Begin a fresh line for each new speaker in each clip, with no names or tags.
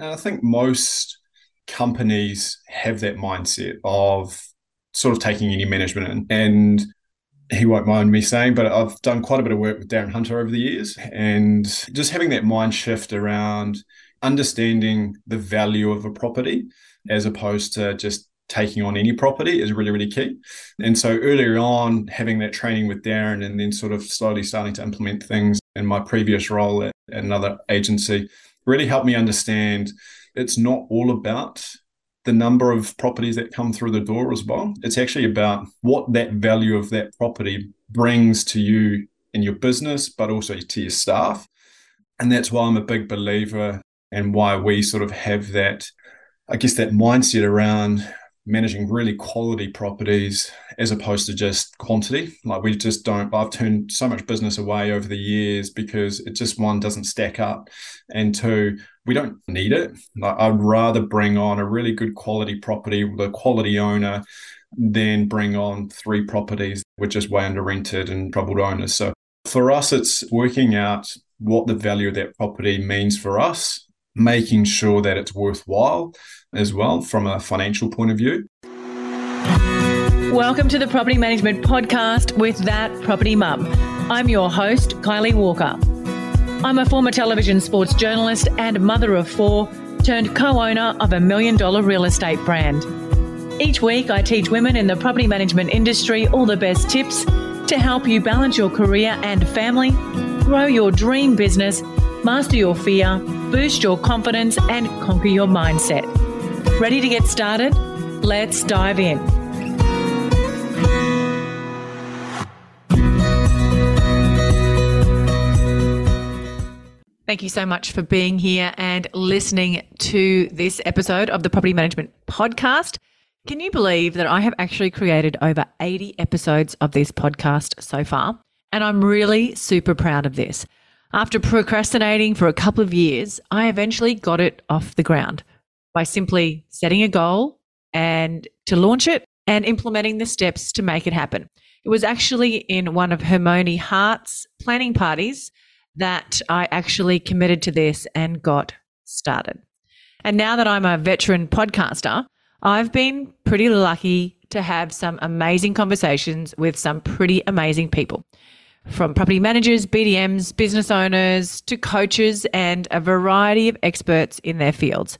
And I think most companies have that mindset of sort of taking any management in. And he won't mind me saying, but I've done quite a bit of work with Darren Hunter over the years and just having that mind shift around understanding the value of a property as opposed to just taking on any property is really, really key. And so earlier on, having that training with Darren and then sort of slowly starting to implement things in my previous role at, another agency really helped me understand it's not all about the number of properties that come through the door as well. It's actually about what that value of that property brings to you in your business, but also to your staff. And that's why I'm a big believer and why we sort of have that, I guess, that mindset around managing really quality properties as opposed to just quantity. Like we just don't, I've turned so much business away over the years because it just one doesn't stack up. And two, we don't need it. Like I'd rather bring on a really good quality property with a quality owner than bring on three properties which just way under rented and troubled owners. So for us, it's working out what the value of that property means for us, making sure that it's worthwhile as well from a financial point of view.
Welcome to the Property Management Podcast with That Property Mum. I'm your host, Kylie Walker. I'm a former television sports journalist and mother of four, turned co owner of a million dollar real estate brand. Each week, I teach women in the property management industry all the best tips to help you balance your career and family, grow your dream business, master your fear, boost your confidence, and conquer your mindset. Ready to get started? Let's dive in. Thank you so much for being here and listening to this episode of the Property Management Podcast. Can you believe that I have actually created over 80 episodes of this podcast so far? And I'm really super proud of this. After procrastinating for a couple of years, I eventually got it off the ground by simply setting a goal and to launch it and implementing the steps to make it happen. It was actually in one of Hermione Hart's planning parties that I actually committed to this and got started. And now that I'm a veteran podcaster, I've been pretty lucky to have some amazing conversations with some pretty amazing people from property managers, BDMs, business owners to coaches and a variety of experts in their fields.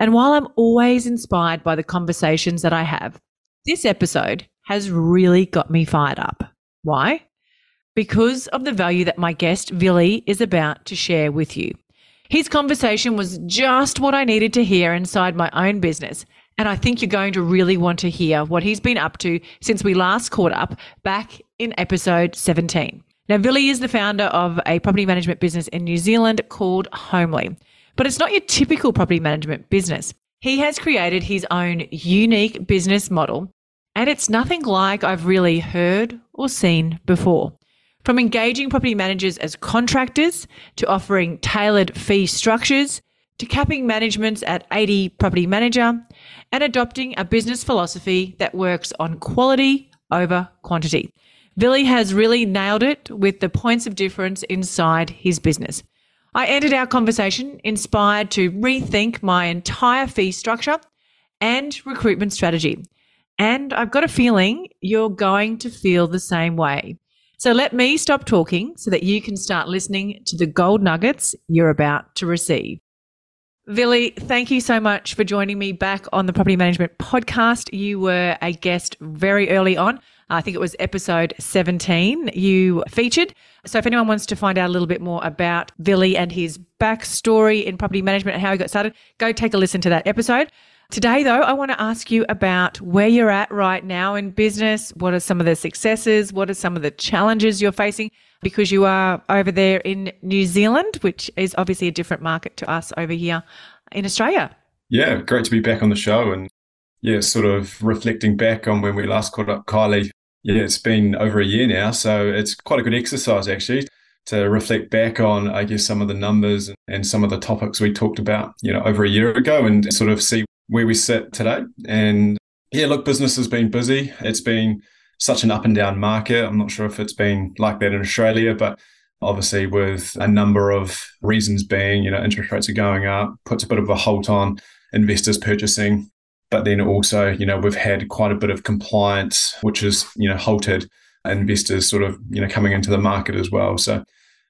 And while I'm always inspired by the conversations that I have, this episode has really got me fired up. Why? Because of the value that my guest, Villi, is about to share with you. His conversation was just what I needed to hear inside my own business. And I think you're going to really want to hear what he's been up to since we last caught up back in episode 17. Now, Villi is the founder of a property management business in New Zealand called Homely, but it's not your typical property management business. He has created his own unique business model, and it's nothing like I've really heard or seen before. From engaging property managers as contractors to offering tailored fee structures to capping managements at 80 property manager and adopting a business philosophy that works on quality over quantity. Villi has really nailed it with the points of difference inside his business. I ended our conversation inspired to rethink my entire fee structure and recruitment strategy. And I've got a feeling you're going to feel the same way. So let me stop talking so that you can start listening to the gold nuggets you're about to receive. Villi, thank you so much for joining me back on the Property Management Podcast. You were a guest very early on. I think it was episode 17 you featured. So if anyone wants to find out a little bit more about Villi and his backstory in property management and how he got started, go take a listen to that episode. Today, though, I want to ask you about where you're at right now in business. What are some of the successes? What are some of the challenges you're facing? Because you are over there in New Zealand, which is obviously a different market to us over here in Australia.
Yeah, great to be back on the show. And yeah, sort of reflecting back on when we last caught up, Kylie. Yeah, it's been over a year now. So it's quite a good exercise, actually to reflect back on, I guess, some of the numbers and some of the topics we talked about, you know, over a year ago and sort of see where we sit today. And yeah, look, business has been busy. It's been such an up and down market. I'm not sure if it's been like that in Australia, but obviously with a number of reasons being, you know, interest rates are going up, puts a bit of a halt on investors purchasing. But then also, you know, we've had quite a bit of compliance, which has, you know, halted investors sort of, you know, coming into the market as well. So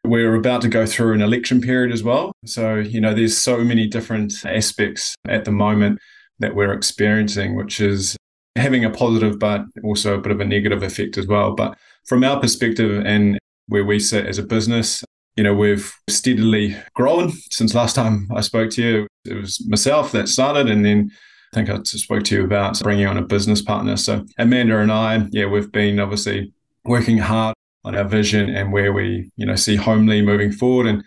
we're about to go through an election period as well. So, you know, there's so many different aspects at the moment that we're experiencing, which is having a positive, but also a bit of a negative effect as well. But from our perspective and where we sit as a business, you know, we've steadily grown since last time I spoke to you. It was myself that started, and then I think I spoke to you about bringing on a business partner. So Amanda and I, yeah, we've been obviously working hard on our vision and where we, you know, see Homely moving forward. And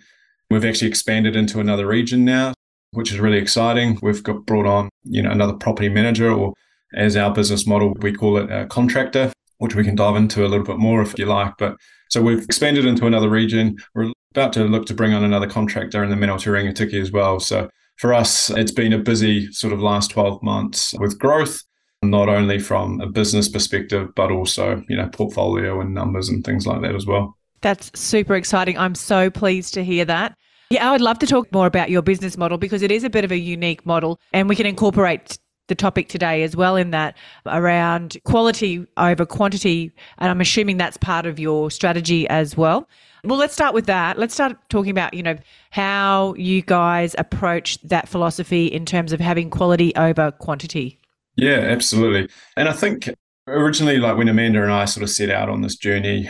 we've actually expanded into another region now, which is really exciting. We've got brought on, you know, another property manager, or as our business model, we call it a contractor, which we can dive into a little bit more if you like. But so we've expanded into another region. We're about to look to bring on another contractor in the Manawatu Rangitikei as well. So for us, it's been a busy sort of last 12 months with growth, not only from a business perspective, but also, you know, portfolio and numbers and things like that as well.
That's super exciting. I'm so pleased to hear that. Yeah, I would love to talk more about your business model because it is a bit of a unique model and we can incorporate the topic today as well in that around quality over quantity and I'm assuming that's part of your strategy as well. Well, let's start with that. Let's start talking about, you know, how you guys approach that philosophy in terms of having quality over quantity.
Yeah, absolutely. And I think originally, like when Amanda and I sort of set out on this journey,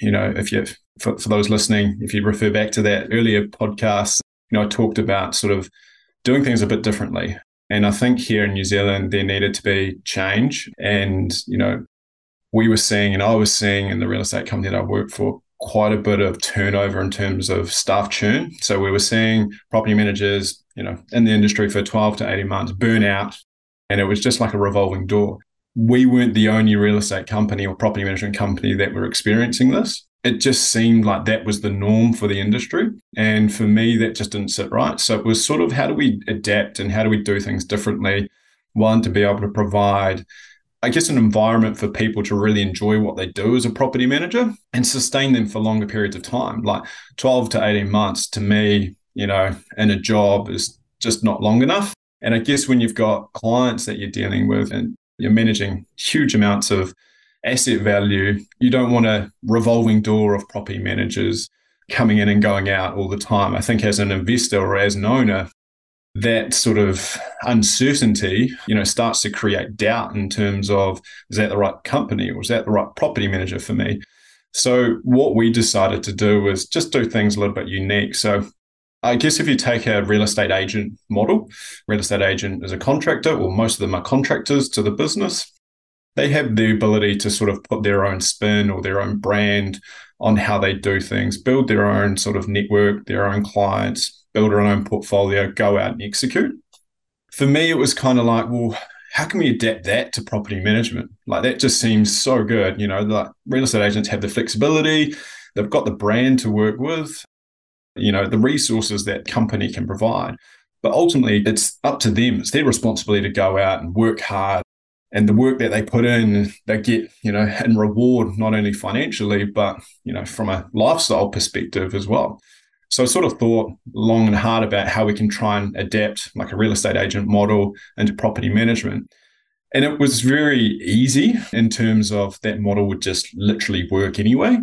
you know, if you, for, for those listening, if you refer back to that earlier podcast, you know, I talked about sort of doing things a bit differently. And I think here in New Zealand, there needed to be change. And, you know, we were seeing, and I was seeing in the real estate company that I worked for, quite a bit of turnover in terms of staff churn. So we were seeing property managers, you know, in the industry for 12 to 18 months burn out. And it was just like a revolving door. We weren't the only real estate company or property management company that were experiencing this. It just seemed like that was the norm for the industry. And for me, that just didn't sit right. So it was sort of how do we adapt and how do we do things differently? One, to be able to provide I guess, an environment for people to really enjoy what they do as a property manager and sustain them for longer periods of time. Like 12 to 18 months to me, you know, in a job is just not long enough. And I guess when you've got clients that you're dealing with and you're managing huge amounts of asset value, you don't want a revolving door of property managers coming in and going out all the time. I think as an investor or as an owner, that sort of uncertainty, you know, starts to create doubt in terms of is that the right company or is that the right property manager for me? So what we decided to do was just do things a little bit unique. So I guess if you take a real estate agent model, real estate agent is a contractor, or most of them are contractors to the business. They have the ability to sort of put their own spin or their own brand on how they do things, build their own sort of network, their own clients, build their own portfolio, go out and execute. For me, it was kind of like, well, how can we adapt that to property management? Like that just seems so good. You know, like real estate agents have the flexibility, they've got the brand to work with, you know, the resources that company can provide. But ultimately, it's up to them. It's their responsibility to go out and work hard. And the work that they put in, they get, you know, and reward, not only financially, but, you know, from a lifestyle perspective as well. So I sort of thought long and hard about how we can try and adapt like a real estate agent model into property management. And it was very easy in terms of that model would just literally work anyway.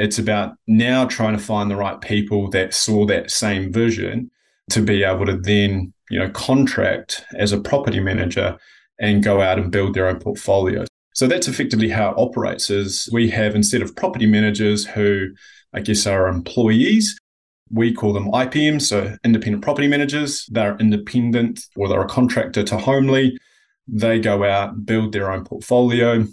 It's about now trying to find the right people that saw that same vision to be able to then, you know, contract as a property manager and go out and build their own portfolio. So that's effectively how it operates is we have instead of property managers who I guess are employees, we call them IPMs, so independent property managers. They're independent or they're a contractor to Homely. They go out, build their own portfolio,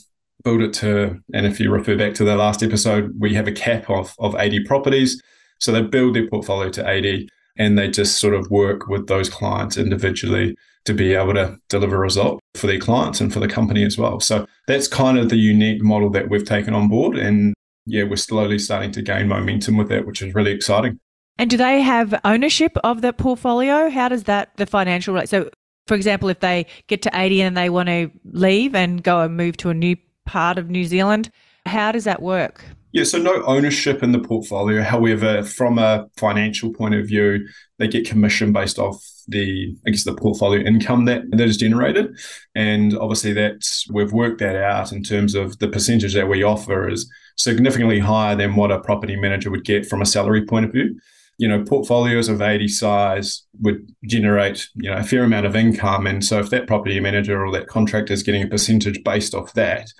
build it to, and if you refer back to the last episode, we have a cap of, of 80 properties. So they build their portfolio to 80 and they just sort of work with those clients individually to be able to deliver a result for their clients and for the company as well. So that's kind of the unique model that we've taken on board. And yeah, we're slowly starting to gain momentum with that, which is really exciting.
And do they have ownership of the portfolio? How does that, the financial rate? So, for example, if they get to 80 and they want to leave and go and move to a new part of New Zealand, how does that work?
Yeah, so no ownership in the portfolio. However, from a financial point of view, they get commission based off the I guess the portfolio income that that is generated, and obviously that's we've worked that out in terms of the percentage that we offer is significantly higher than what a property manager would get from a salary point of view. You know, portfolios of 80 size would generate, you know, a fair amount of income. And so if that property manager or that contractor is getting a percentage based off that,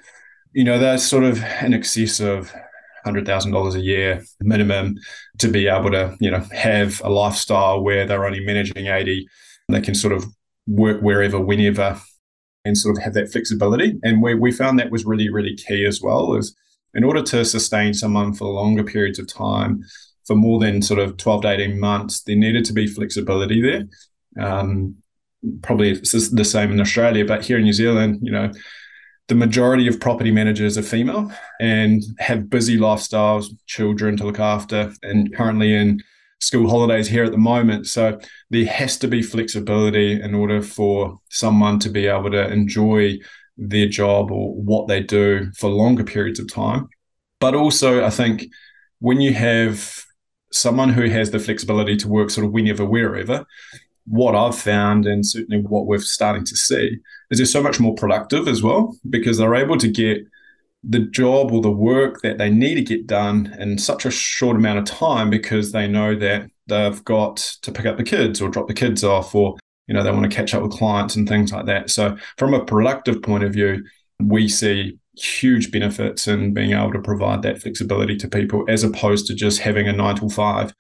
you know, that's sort of an excess of $100,000 a year minimum to be able to, you know, have a lifestyle where they're only managing 80. They can sort of work wherever, whenever, and sort of have that flexibility. And we, we found that was really, really key as well is in order to sustain someone for longer periods of time, for more than sort of 12 to 18 months, there needed to be flexibility there. Um, probably it's the same in Australia, but here in New Zealand, you know, the majority of property managers are female and have busy lifestyles, children to look after, and currently in school holidays here at the moment. So there has to be flexibility in order for someone to be able to enjoy their job or what they do for longer periods of time. But also, I think when you have someone who has the flexibility to work sort of whenever, wherever, what I've found and certainly what we're starting to see is they're so much more productive as well because they're able to get the job or the work that they need to get done in such a short amount of time because they know that they've got to pick up the kids or drop the kids off or you know they want to catch up with clients and things like that. So from a productive point of view we see huge benefits in being able to provide that flexibility to people as opposed to just having a 9 to 5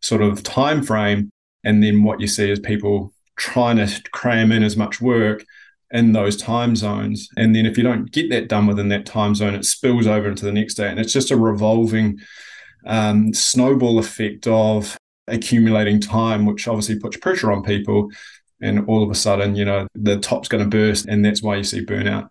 sort of time frame and then what you see is people trying to cram in as much work in those time zones. And then if you don't get that done within that time zone, it spills over into the next day. And it's just a revolving um, snowball effect of accumulating time, which obviously puts pressure on people. And all of a sudden, you know, the top's going to burst. And that's why you see burnout.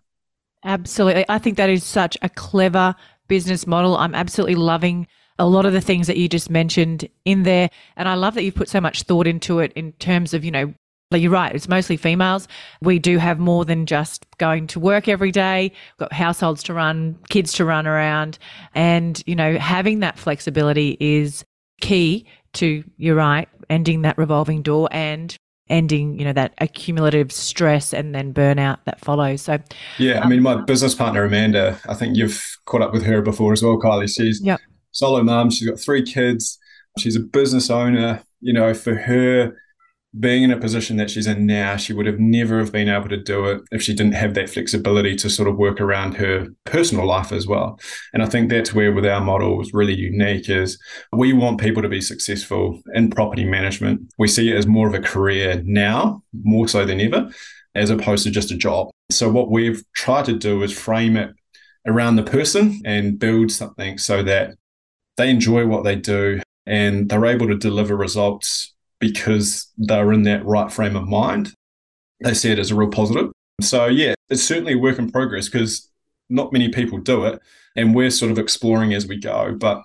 Absolutely. I think that is such a clever business model. I'm absolutely loving a lot of the things that you just mentioned in there. And I love that you've put so much thought into it in terms of, you know, like you're right, it's mostly females. We do have more than just going to work every day, We've got households to run, kids to run around. And, you know, having that flexibility is key to, you're right, ending that revolving door and ending, you know, that accumulative stress and then burnout that follows. So,
yeah, I mean, my um, business partner, Amanda, I think you've caught up with her before as well, Kylie. She's yep solo mom. She's got three kids. She's a business owner. You know, for her being in a position that she's in now, she would have never have been able to do it if she didn't have that flexibility to sort of work around her personal life as well. And I think that's where with our model is really unique is we want people to be successful in property management. We see it as more of a career now, more so than ever, as opposed to just a job. So what we've tried to do is frame it around the person and build something so that they enjoy what they do and they're able to deliver results because they're in that right frame of mind. They see it as a real positive. So, yeah, it's certainly a work in progress because not many people do it. And we're sort of exploring as we go. But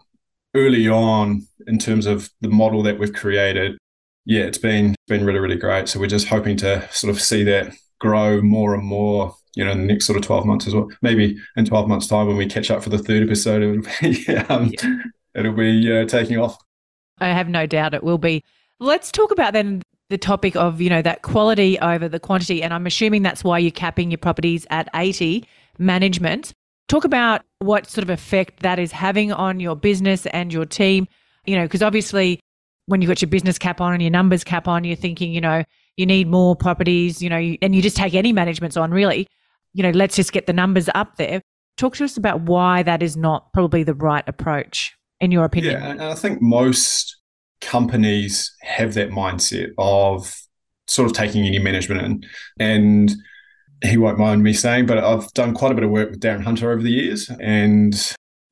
early on, in terms of the model that we've created, yeah, it's been been really, really great. So we're just hoping to sort of see that grow more and more you know, in the next sort of 12 months as well. Maybe in 12 months' time when we catch up for the third episode, it'll be, um, yeah it'll be uh, taking off.
I have no doubt it will be. Let's talk about then the topic of, you know, that quality over the quantity. And I'm assuming that's why you're capping your properties at 80 management. Talk about what sort of effect that is having on your business and your team. You know, because obviously when you've got your business cap on and your numbers cap on, you're thinking, you know, you need more properties, you know, and you just take any managements on really. You know, let's just get the numbers up there. Talk to us about why that is not probably the right approach in your opinion?
Yeah, and I think most companies have that mindset of sort of taking any management in. And he won't mind me saying, but I've done quite a bit of work with Darren Hunter over the years and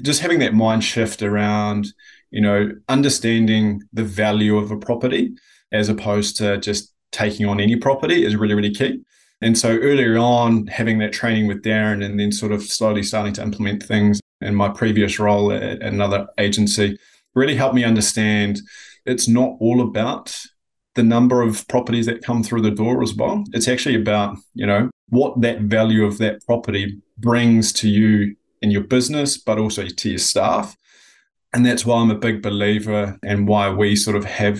just having that mind shift around, you know, understanding the value of a property as opposed to just taking on any property is really, really key. And so earlier on, having that training with Darren and then sort of slowly starting to implement things in my previous role at another agency really helped me understand it's not all about the number of properties that come through the door as well. It's actually about, you know, what that value of that property brings to you in your business, but also to your staff. And that's why I'm a big believer and why we sort of have,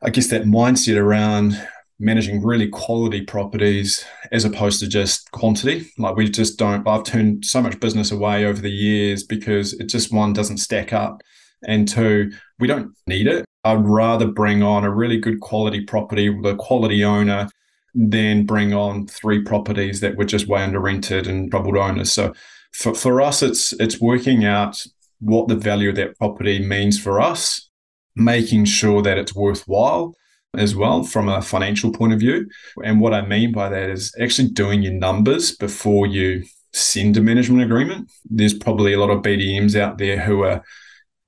I guess, that mindset around managing really quality properties as opposed to just quantity. Like we just don't, I've turned so much business away over the years because it just one doesn't stack up. And two, we don't need it. I'd rather bring on a really good quality property with a quality owner than bring on three properties that were just way under rented and troubled owners. So for, for us, it's it's working out what the value of that property means for us, making sure that it's worthwhile as well from a financial point of view. And what I mean by that is actually doing your numbers before you send a management agreement. There's probably a lot of BDMs out there who are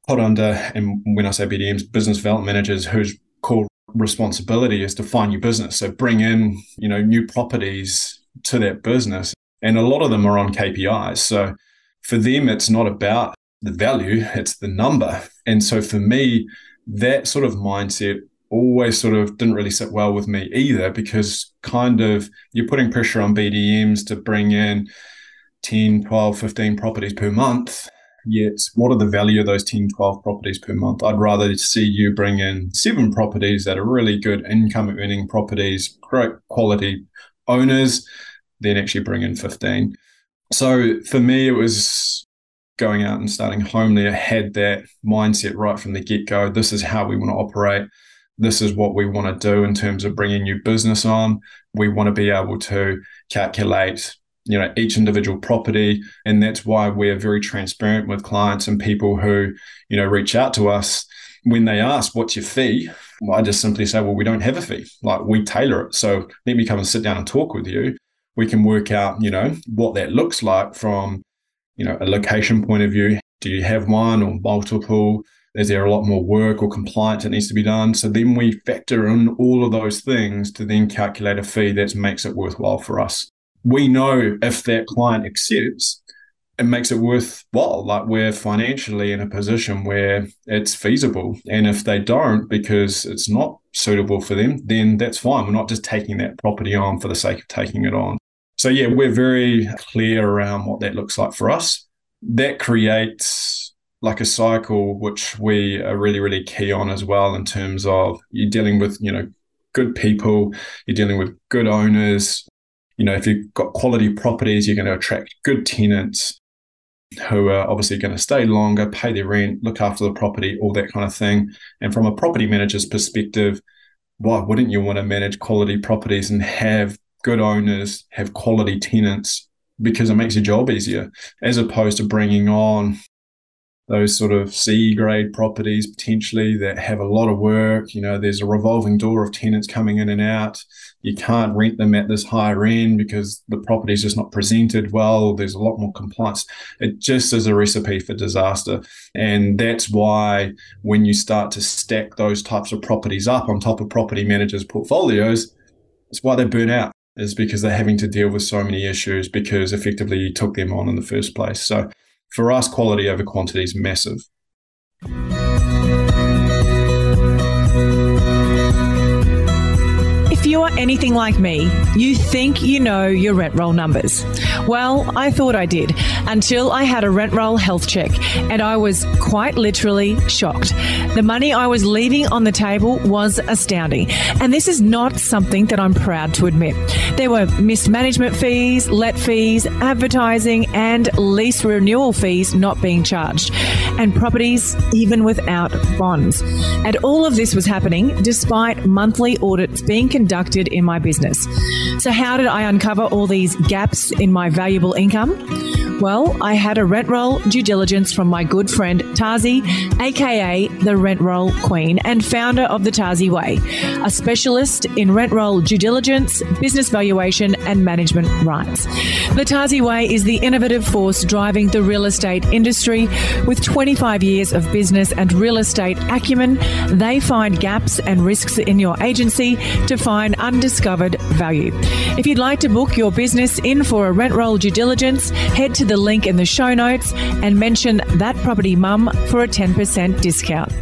put under, and when I say BDMs, business development managers whose core responsibility is to find new business. So bring in, you know, new properties to that business. And a lot of them are on KPIs. So for them, it's not about the value, it's the number. And so for me, that sort of mindset always sort of didn't really sit well with me either because kind of you're putting pressure on BDMs to bring in 10, 12, 15 properties per month. Yet, what are the value of those 10, 12 properties per month? I'd rather see you bring in seven properties that are really good income earning properties, great quality owners, than actually bring in 15. So for me, it was going out and starting Homely. I had that mindset right from the get go. This is how we want to operate this is what we want to do in terms of bringing new business on. We want to be able to calculate you know each individual property and that's why we're very transparent with clients and people who you know reach out to us. When they ask what's your fee? I just simply say well we don't have a fee. Like we tailor it. So let me come and sit down and talk with you. We can work out you know what that looks like from you know a location point of view. Do you have one or multiple is there a lot more work or compliance that needs to be done? So then we factor in all of those things to then calculate a fee that makes it worthwhile for us. We know if that client accepts, it makes it worthwhile. Like we're financially in a position where it's feasible. And if they don't because it's not suitable for them, then that's fine. We're not just taking that property on for the sake of taking it on. So yeah, we're very clear around what that looks like for us. That creates like a cycle, which we are really, really key on as well in terms of you're dealing with, you know, good people, you're dealing with good owners. You know, if you've got quality properties, you're going to attract good tenants who are obviously going to stay longer, pay their rent, look after the property, all that kind of thing. And from a property manager's perspective, why wouldn't you want to manage quality properties and have good owners, have quality tenants? Because it makes your job easier, as opposed to bringing on those sort of C grade properties potentially that have a lot of work. You know, there's a revolving door of tenants coming in and out. You can't rent them at this higher end because the property is just not presented well. There's a lot more compliance. It just is a recipe for disaster. And that's why when you start to stack those types of properties up on top of property managers' portfolios, it's why they burn out is because they're having to deal with so many issues because effectively you took them on in the first place. So for us, quality over quantity is massive.
Anything like me, you think you know your rent roll numbers. Well, I thought I did until I had a rent roll health check and I was quite literally shocked. The money I was leaving on the table was astounding. And this is not something that I'm proud to admit. There were mismanagement fees, let fees, advertising, and lease renewal fees not being charged, and properties even without bonds. And all of this was happening despite monthly audits being conducted in my business. So, how did I uncover all these gaps in my valuable income? Well, I had a rent roll due diligence from my good friend Tazi, aka the Rent Roll Queen and founder of the Tazi Way, a specialist in rent roll due diligence, business valuation, and management rights. The Tazi Way is the innovative force driving the real estate industry. With 25 years of business and real estate acumen, they find gaps and risks in your agency to find undiscovered value. If you'd like to book your business in for a rent roll due diligence, head to to the link in the show notes and mention that property mum for a 10% discount.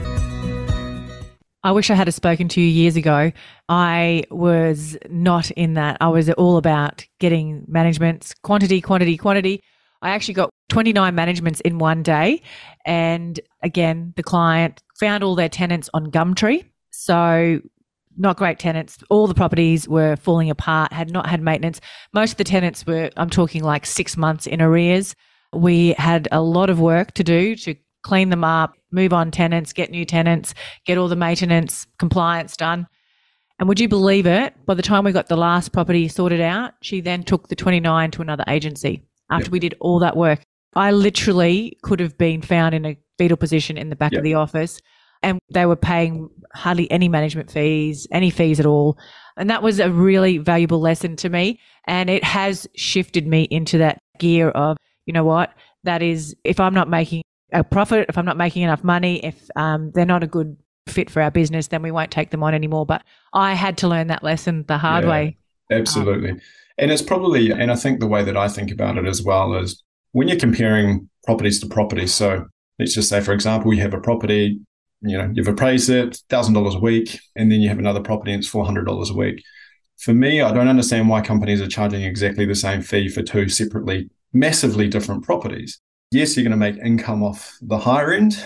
I wish I had spoken to you years ago. I was not in that. I was all about getting managements, quantity, quantity, quantity. I actually got 29 managements in one day. And again, the client found all their tenants on Gumtree. So, not great tenants. All the properties were falling apart, had not had maintenance. Most of the tenants were, I'm talking like six months in arrears. We had a lot of work to do to clean them up, move on tenants, get new tenants, get all the maintenance compliance done. And would you believe it? By the time we got the last property sorted out, she then took the 29 to another agency after yep. we did all that work. I literally could have been found in a fetal position in the back yep. of the office and they were paying hardly any management fees, any fees at all. And that was a really valuable lesson to me. And it has shifted me into that gear of, you know what, that is, if I'm not making a profit, if I'm not making enough money, if um, they're not a good fit for our business, then we won't take them on anymore. But I had to learn that lesson the hard yeah, way.
Absolutely. Um, and it's probably, and I think the way that I think about it as well is when you're comparing properties to properties. So let's just say, for example, you have a property, you know, you've appraised it $1,000 a week, and then you have another property and it's $400 a week. For me, I don't understand why companies are charging exactly the same fee for two separately, massively different properties yes, you're going to make income off the higher end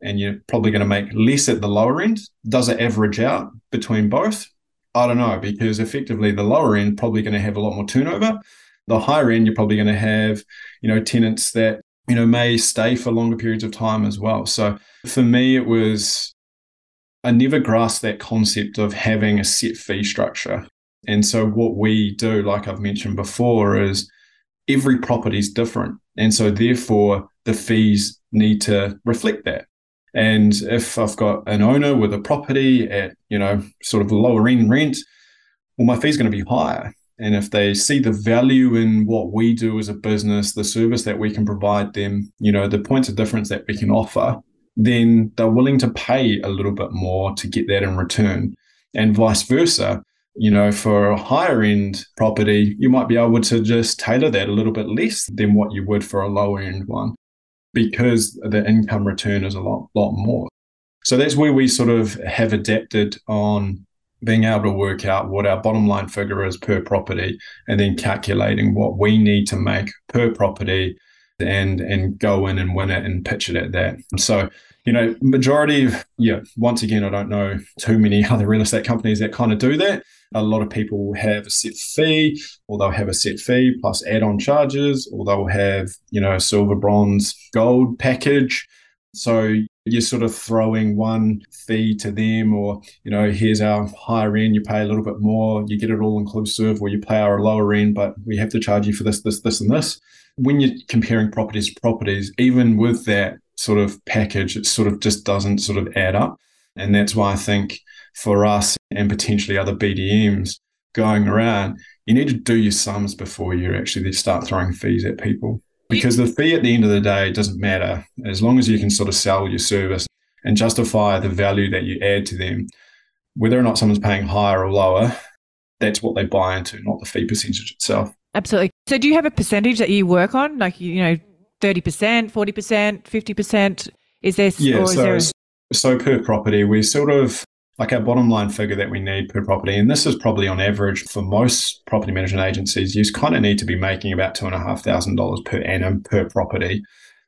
and you're probably going to make less at the lower end. Does it average out between both? I don't know, because effectively the lower end probably going to have a lot more turnover. The higher end, you're probably going to have, you know, tenants that, you know, may stay for longer periods of time as well. So for me, it was, I never grasped that concept of having a set fee structure. And so what we do, like I've mentioned before, is every property is different. And so, therefore, the fees need to reflect that. And if I've got an owner with a property at, you know, sort of lower end rent, well, my fee's going to be higher. And if they see the value in what we do as a business, the service that we can provide them, you know, the points of difference that we can offer, then they're willing to pay a little bit more to get that in return. And vice versa you know, for a higher end property, you might be able to just tailor that a little bit less than what you would for a lower end one because the income return is a lot, lot more. So that's where we sort of have adapted on being able to work out what our bottom line figure is per property and then calculating what we need to make per property and and go in and win it and pitch it at that. So you know, majority of, yeah, once again, I don't know too many other real estate companies that kind of do that. A lot of people have a set fee, or they'll have a set fee plus add on charges, or they'll have, you know, silver, bronze, gold package. So you're sort of throwing one fee to them, or, you know, here's our higher end, you pay a little bit more, you get it all inclusive, or you pay our lower end, but we have to charge you for this, this, this, and this. When you're comparing properties to properties, even with that, sort of package, it sort of just doesn't sort of add up. And that's why I think for us and potentially other BDMs going around, you need to do your sums before you actually start throwing fees at people. Because the fee at the end of the day doesn't matter as long as you can sort of sell your service and justify the value that you add to them. Whether or not someone's paying higher or lower, that's what they buy into, not the fee percentage itself.
Absolutely. So, do you have a percentage that you work on? Like, you know, 30%, 40%, 50%? Is there,
yeah, so, there a- so per property, we sort of like our bottom line figure that we need per property, and this is probably on average for most property management agencies, you kind of need to be making about two and a half thousand dollars per annum per property.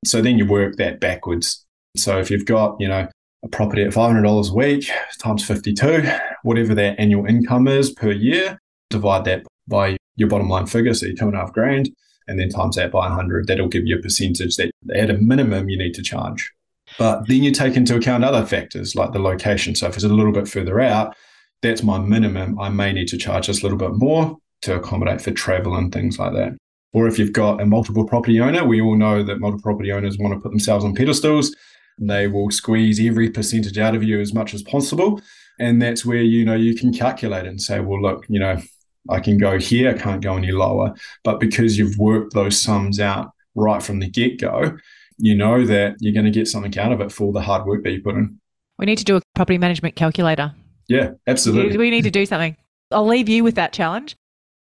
So then you work that backwards. So if you've got, you know, a property at five hundred dollars a week times fifty two, whatever that annual income is per year, divide that by your bottom line figure, so two and a half grand and then times that by 100, that'll give you a percentage that at a minimum you need to charge. But then you take into account other factors like the location. So if it's a little bit further out, that's my minimum. I may need to charge just a little bit more to accommodate for travel and things like that. Or if you've got a multiple property owner, we all know that multiple property owners want to put themselves on pedestals. And they will squeeze every percentage out of you as much as possible. And that's where, you know, you can calculate and say, well, look, you know, I can go here, I can't go any lower. But because you've worked those sums out right from the get go, you know that you're going to get something out of it for the hard work that you put in.
We need to do a property management calculator.
Yeah, absolutely.
We need to do something. I'll leave you with that challenge.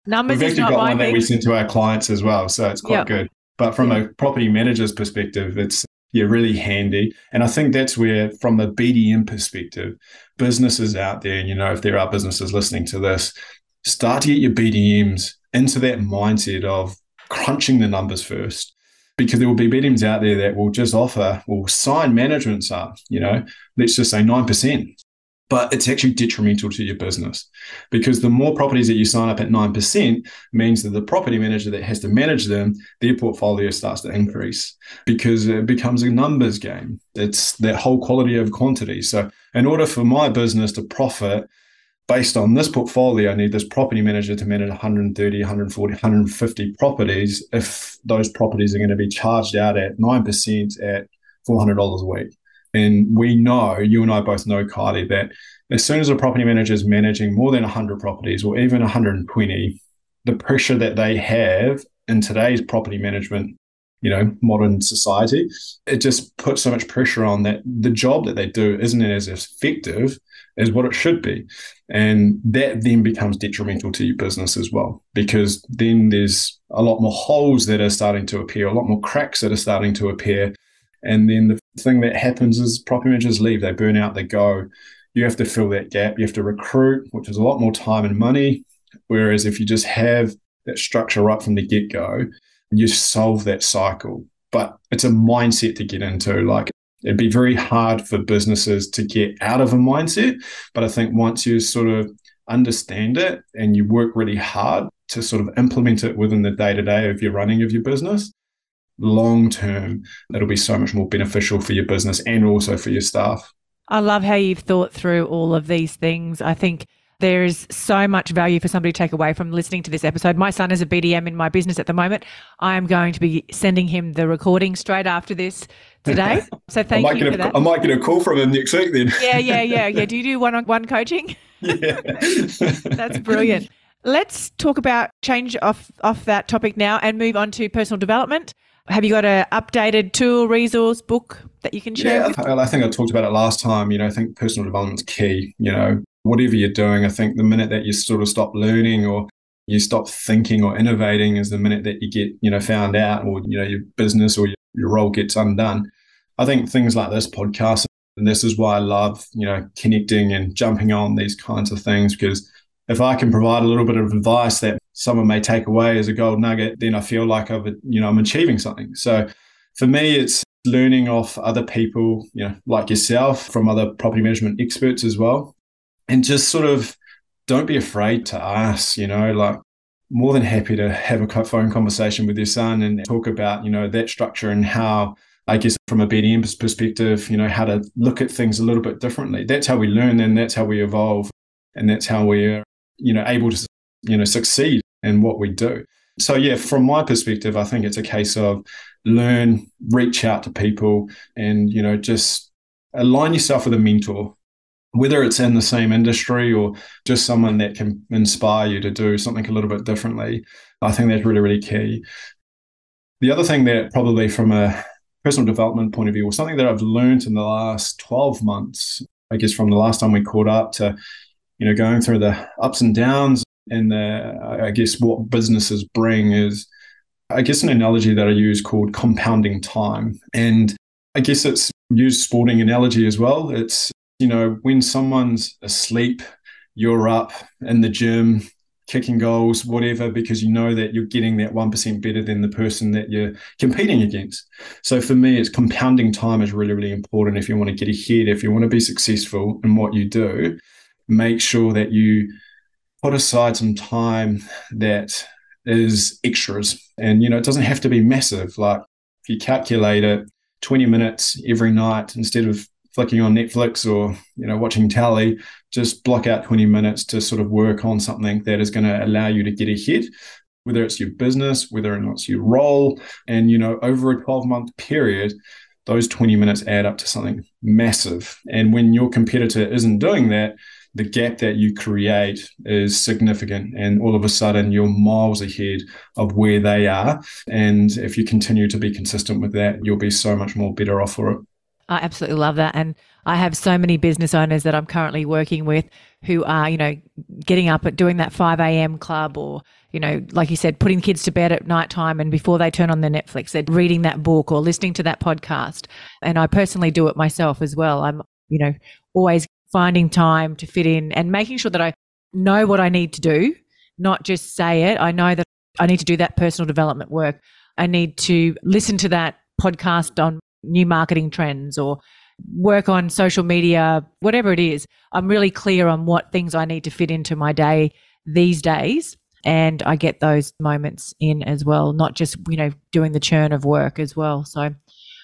Numbers
We've actually got one thing. that we send to our clients as well, so it's quite yep. good. But from a property manager's perspective, it's yeah, really handy. And I think that's where, from the BDM perspective, businesses out there, you know, if there are businesses listening to this, start to get your BDMs into that mindset of crunching the numbers first. Because there will be BDMs out there that will just offer, will sign managements up, you know, let's just say 9%. But it's actually detrimental to your business because the more properties that you sign up at 9% means that the property manager that has to manage them, their portfolio starts to increase because it becomes a numbers game. It's that whole quality of quantity. So, in order for my business to profit, based on this portfolio, I need this property manager to manage 130, 140, 150 properties if those properties are going to be charged out at 9% at $400 a week. And we know, you and I both know, Kylie, that as soon as a property manager is managing more than 100 properties or even 120, the pressure that they have in today's property management you know modern society it just puts so much pressure on that the job that they do isn't as effective as what it should be and that then becomes detrimental to your business as well because then there's a lot more holes that are starting to appear a lot more cracks that are starting to appear and then the thing that happens is property managers leave they burn out they go you have to fill that gap you have to recruit which is a lot more time and money whereas if you just have that structure right from the get-go and you solve that cycle. But it's a mindset to get into. Like it'd be very hard for businesses to get out of a mindset. But I think once you sort of understand it and you work really hard to sort of implement it within the day to day of your running of your business, long term, it'll be so much more beneficial for your business and also for your staff.
I love how you've thought through all of these things. I think there is so much value for somebody to take away from listening to this episode. My son is a BDM in my business at the moment. I am going to be sending him the recording straight after this today. So thank you for
a,
that.
I might get a call from him next week then.
Yeah, yeah, yeah, yeah. Do you do one-on-one coaching?
Yeah.
That's brilliant. Let's talk about change off off that topic now and move on to personal development. Have you got an updated tool, resource, book that you can share?
Yeah? I think I talked about it last time. You know, I think personal development's key. You know, whatever you're doing, I think the minute that you sort of stop learning or you stop thinking or innovating is the minute that you get, you know, found out or, you know, your business or your, your role gets undone. I think things like this podcast, and this is why I love, you know, connecting and jumping on these kinds of things because if I can provide a little bit of advice that someone may take away as a gold nugget, then I feel like I've, you know, I'm achieving something. So for me, it's learning off other people, you know, like yourself, from other property management experts as well and just sort of don't be afraid to ask, you know, like more than happy to have a phone conversation with your son and talk about, you know, that structure and how, I guess, from a BDM perspective, you know, how to look at things a little bit differently. That's how we learn and that's how we evolve. And that's how we're, you know, able to, you know, succeed in what we do. So, yeah, from my perspective, I think it's a case of learn, reach out to people and, you know, just align yourself with a mentor whether it's in the same industry or just someone that can inspire you to do something a little bit differently, I think that's really, really key. The other thing that probably from a personal development point of view, or something that I've learned in the last 12 months, I guess from the last time we caught up to, you know, going through the ups and downs and the, I guess what businesses bring is, I guess an analogy that I use called compounding time. And I guess it's used sporting analogy as well. It's you know, when someone's asleep, you're up in the gym, kicking goals, whatever, because you know that you're getting that 1% better than the person that you're competing against. So for me, it's compounding time is really, really important. If you want to get ahead, if you want to be successful in what you do, make sure that you put aside some time that is extras. And, you know, it doesn't have to be massive. Like if you calculate it, 20 minutes every night instead of flicking on Netflix or you know watching tally, just block out 20 minutes to sort of work on something that is going to allow you to get ahead whether it's your business whether or not it's your role. And you know over a 12 month period those 20 minutes add up to something massive. And when your competitor isn't doing that the gap that you create is significant. And all of a sudden you're miles ahead of where they are. And if you continue to be consistent with that you'll be so much more better off for it
I absolutely love that. And I have so many business owners that I'm currently working with who are, you know, getting up at doing that 5 a.m. club or, you know, like you said, putting kids to bed at night time and before they turn on their Netflix, they're reading that book or listening to that podcast. And I personally do it myself as well. I'm, you know, always finding time to fit in and making sure that I know what I need to do, not just say it. I know that I need to do that personal development work. I need to listen to that podcast on new marketing trends or work on social media, whatever it is. I'm really clear on what things I need to fit into my day these days. And I get those moments in as well, not just, you know, doing the churn of work as well. So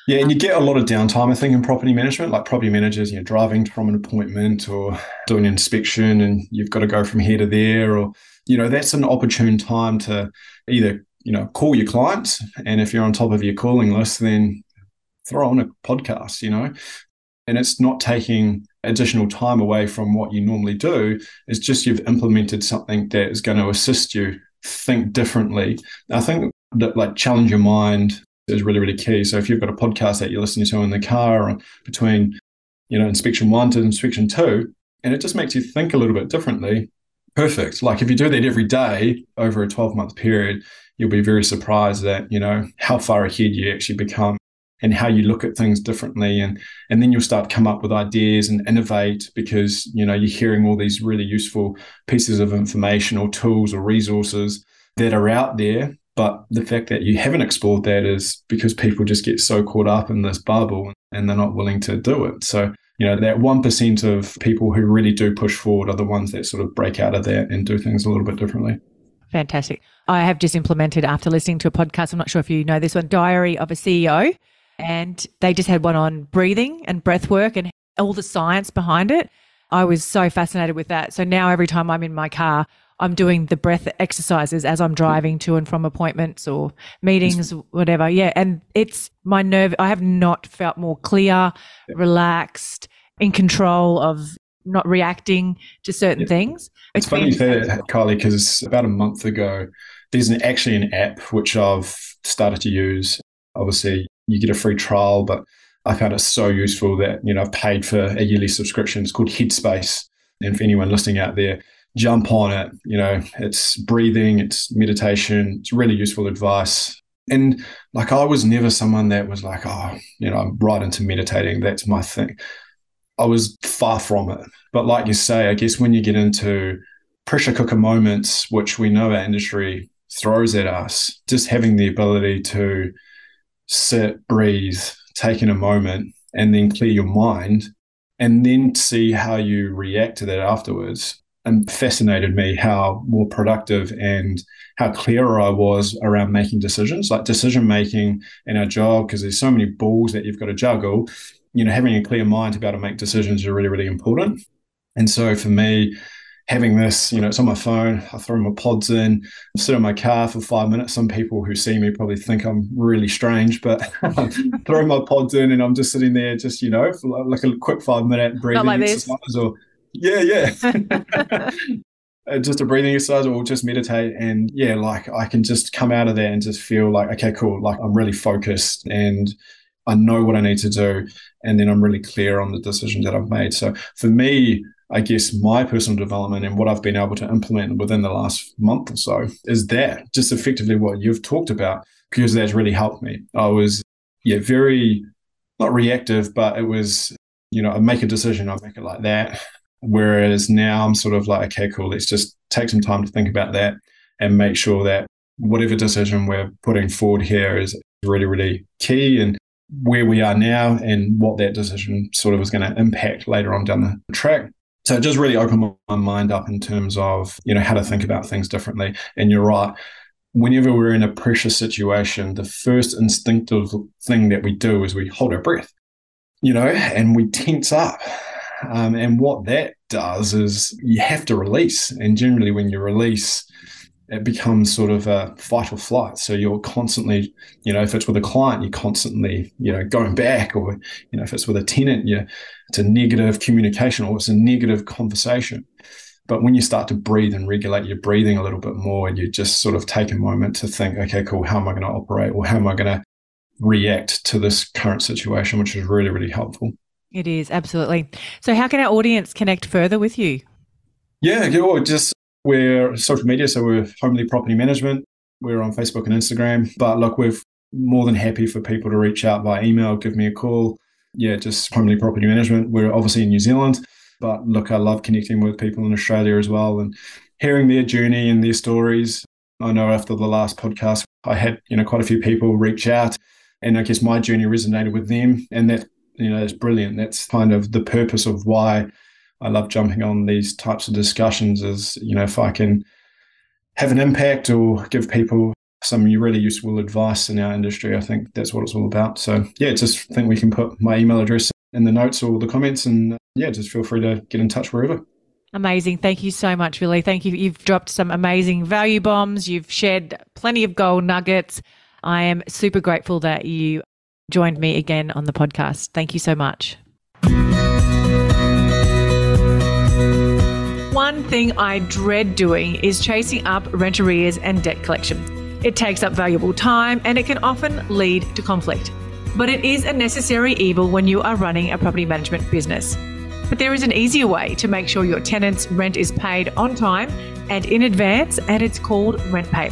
yeah, and you um, get a lot of downtime, I think, in property management. Like property managers, you know, driving from an appointment or doing an inspection, and you've got to go from here to there, or you know, that's an opportune time to either you know call your clients, and if you're on top of your calling list, then throw on a podcast. You know, and it's not taking additional time away from what you normally do. It's just you've implemented something that is going to assist you think differently. I think that like challenge your mind is really, really key. So if you've got a podcast that you're listening to in the car or between, you know, inspection one to inspection two, and it just makes you think a little bit differently, perfect. Like if you do that every day over a 12 month period, you'll be very surprised that, you know, how far ahead you actually become and how you look at things differently and and then you'll start to come up with ideas and innovate because you know you're hearing all these really useful pieces of information or tools or resources that are out there but the fact that you haven't explored that is because people just get so caught up in this bubble and they're not willing to do it. So, you know, that 1% of people who really do push forward are the ones that sort of break out of that and do things a little bit differently.
Fantastic. I have just implemented after listening to a podcast. I'm not sure if you know this one, Diary of a CEO. And they just had one on breathing and breath work and all the science behind it. I was so fascinated with that. So now every time I'm in my car, I'm doing the breath exercises as I'm driving to and from appointments or meetings, whatever. Yeah. And it's my nerve. I have not felt more clear, relaxed, in control of not reacting to certain yeah. things.
It's, it's funny you say that, Kylie, because about a month ago, there's an, actually an app which I've started to use. Obviously, you get a free trial, but I found it so useful that, you know, I've paid for a yearly subscription. It's called Headspace. And for anyone listening out there, jump on it. You know, it's breathing, it's meditation, it's really useful advice. And like I was never someone that was like, oh, you know, I'm right into meditating. That's my thing. I was far from it. But like you say, I guess when you get into pressure cooker moments, which we know our industry throws at us, just having the ability to sit, breathe, take in a moment, and then clear your mind, and then see how you react to that afterwards and fascinated me how more productive and how clearer I was around making decisions, like decision making in our job, because there's so many balls that you've got to juggle. You know, having a clear mind to be able to make decisions is really, really important. And so for me, having this, you know, it's on my phone. I throw my pods in, I sit in my car for five minutes. Some people who see me probably think I'm really strange, but throw my pods in and I'm just sitting there, just you know, for like a quick five minute breathing like exercise this. or yeah, yeah. just a breathing exercise or just meditate. And yeah, like I can just come out of there and just feel like, okay, cool. Like I'm really focused and I know what I need to do. And then I'm really clear on the decision that I've made. So for me, I guess my personal development and what I've been able to implement within the last month or so is that just effectively what you've talked about, because that's really helped me. I was, yeah, very not reactive, but it was, you know, I make a decision, I make it like that. Whereas now I'm sort of like, okay, cool, let's just take some time to think about that and make sure that whatever decision we're putting forward here is really, really key and where we are now and what that decision sort of is going to impact later on down the track. So it just really opened my mind up in terms of, you know, how to think about things differently. And you're right. Whenever we're in a pressure situation, the first instinctive thing that we do is we hold our breath, you know, and we tense up um, and what that does is you have to release. And generally, when you release, it becomes sort of a fight or flight. So you're constantly, you know, if it's with a client, you're constantly, you know, going back, or you know, if it's with a tenant, you it's a negative communication or it's a negative conversation. But when you start to breathe and regulate your breathing a little bit more, and you just sort of take a moment to think, okay, cool, how am I going to operate, or how am I going to react to this current situation, which is really, really helpful.
It is, absolutely. So, how can our audience connect further with you?
Yeah, well, just we're social media. So, we're Homely Property Management. We're on Facebook and Instagram. But look, we're more than happy for people to reach out by email, give me a call. Yeah, just Homely Property Management. We're obviously in New Zealand. But look, I love connecting with people in Australia as well and hearing their journey and their stories. I know after the last podcast, I had, you know, quite a few people reach out and I guess my journey resonated with them. And that, you know, is brilliant. That's kind of the purpose of why I love jumping on these types of discussions is, you know, if I can have an impact or give people some really useful advice in our industry, I think that's what it's all about. So yeah, just think we can put my email address in the notes or the comments and uh, yeah, just feel free to get in touch wherever.
Amazing. Thank you so much, Villi. Thank you. You've dropped some amazing value bombs. You've shared plenty of gold nuggets. I am super grateful that you joined me again on the podcast. Thank you so much. Thing I dread doing is chasing up rent arrears and debt collection. It takes up valuable time and it can often lead to conflict. But it is a necessary evil when you are running a property management business. But there is an easier way to make sure your tenant's rent is paid on time and in advance, and it's called RentPay.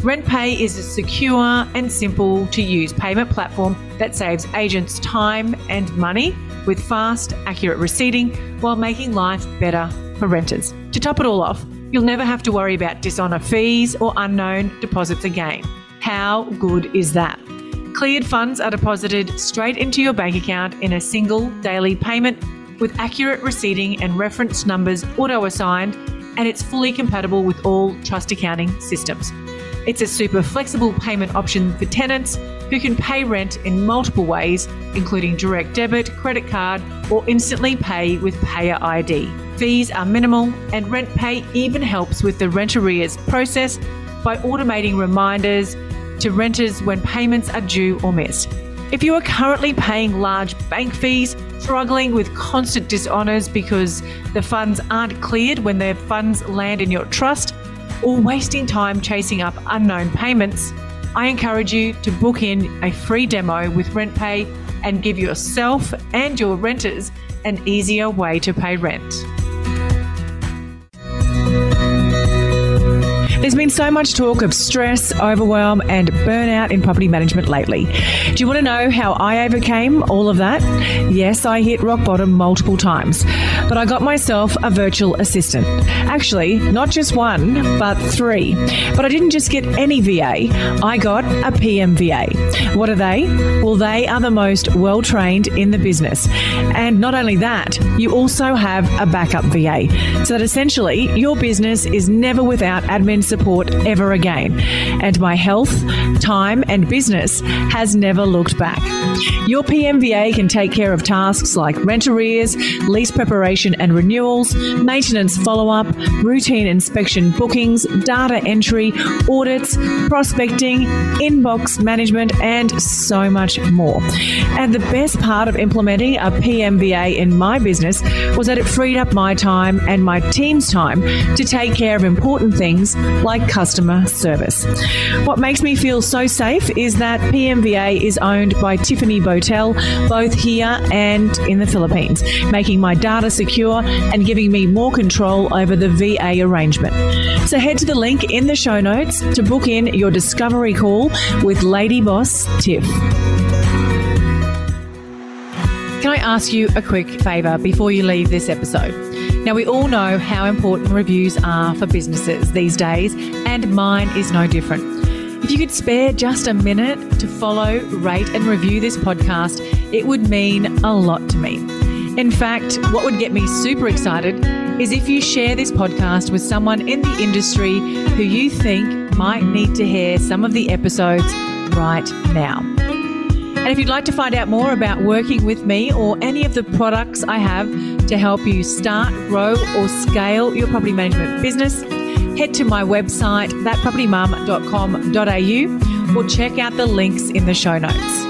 RentPay is a secure and simple to use payment platform that saves agents time and money with fast, accurate receipting while making life better for renters. To top it all off, you'll never have to worry about dishonor fees or unknown deposits again. How good is that? Cleared funds are deposited straight into your bank account in a single daily payment with accurate receipting and reference numbers auto assigned, and it's fully compatible with all trust accounting systems. It's a super flexible payment option for tenants who can pay rent in multiple ways, including direct debit, credit card, or instantly pay with PayID. Fees are minimal, and RentPay even helps with the rent arrears process by automating reminders to renters when payments are due or missed. If you are currently paying large bank fees, struggling with constant dishonors because the funds aren't cleared when the funds land in your trust, or wasting time chasing up unknown payments, I encourage you to book in a free demo with RentPay and give yourself and your renters an easier way to pay rent. There's been so much talk of stress, overwhelm, and burnout in property management lately. Do you want to know how I overcame all of that? Yes, I hit rock bottom multiple times, but I got myself a virtual assistant. Actually, not just one, but three. But I didn't just get any VA, I got a PMVA. What are they? Well, they are the most well trained in the business. And not only that, you also have a backup VA. So that essentially your business is never without admin support ever again. And my health, time, and business has never looked back. Your PMVA can take care of tasks like rent arrears, lease preparation and renewals, maintenance follow up, routine inspection bookings, data entry, audits, prospecting, inbox management, and so much more. And the best part of implementing a PMVA in my business was that it freed up my time and my team's time to take care of important things like customer service. What makes me feel so safe is that PMVA is owned by Tiffany Botel, both here and in the Philippines, making my data secure and giving me more control over the VA arrangement. So head to the link in the show notes to book in your discovery call with Lady Boss Tiff. Can I ask you a quick favour before you leave this episode? Now, we all know how important reviews are for businesses these days, and mine is no different. If you could spare just a minute to follow, rate, and review this podcast, it would mean a lot to me. In fact, what would get me super excited is if you share this podcast with someone in the industry who you think might need to hear some of the episodes right now. And if you'd like to find out more about working with me or any of the products I have to help you start, grow, or scale your property management business, head to my website, thatpropertymum.com.au, or check out the links in the show notes.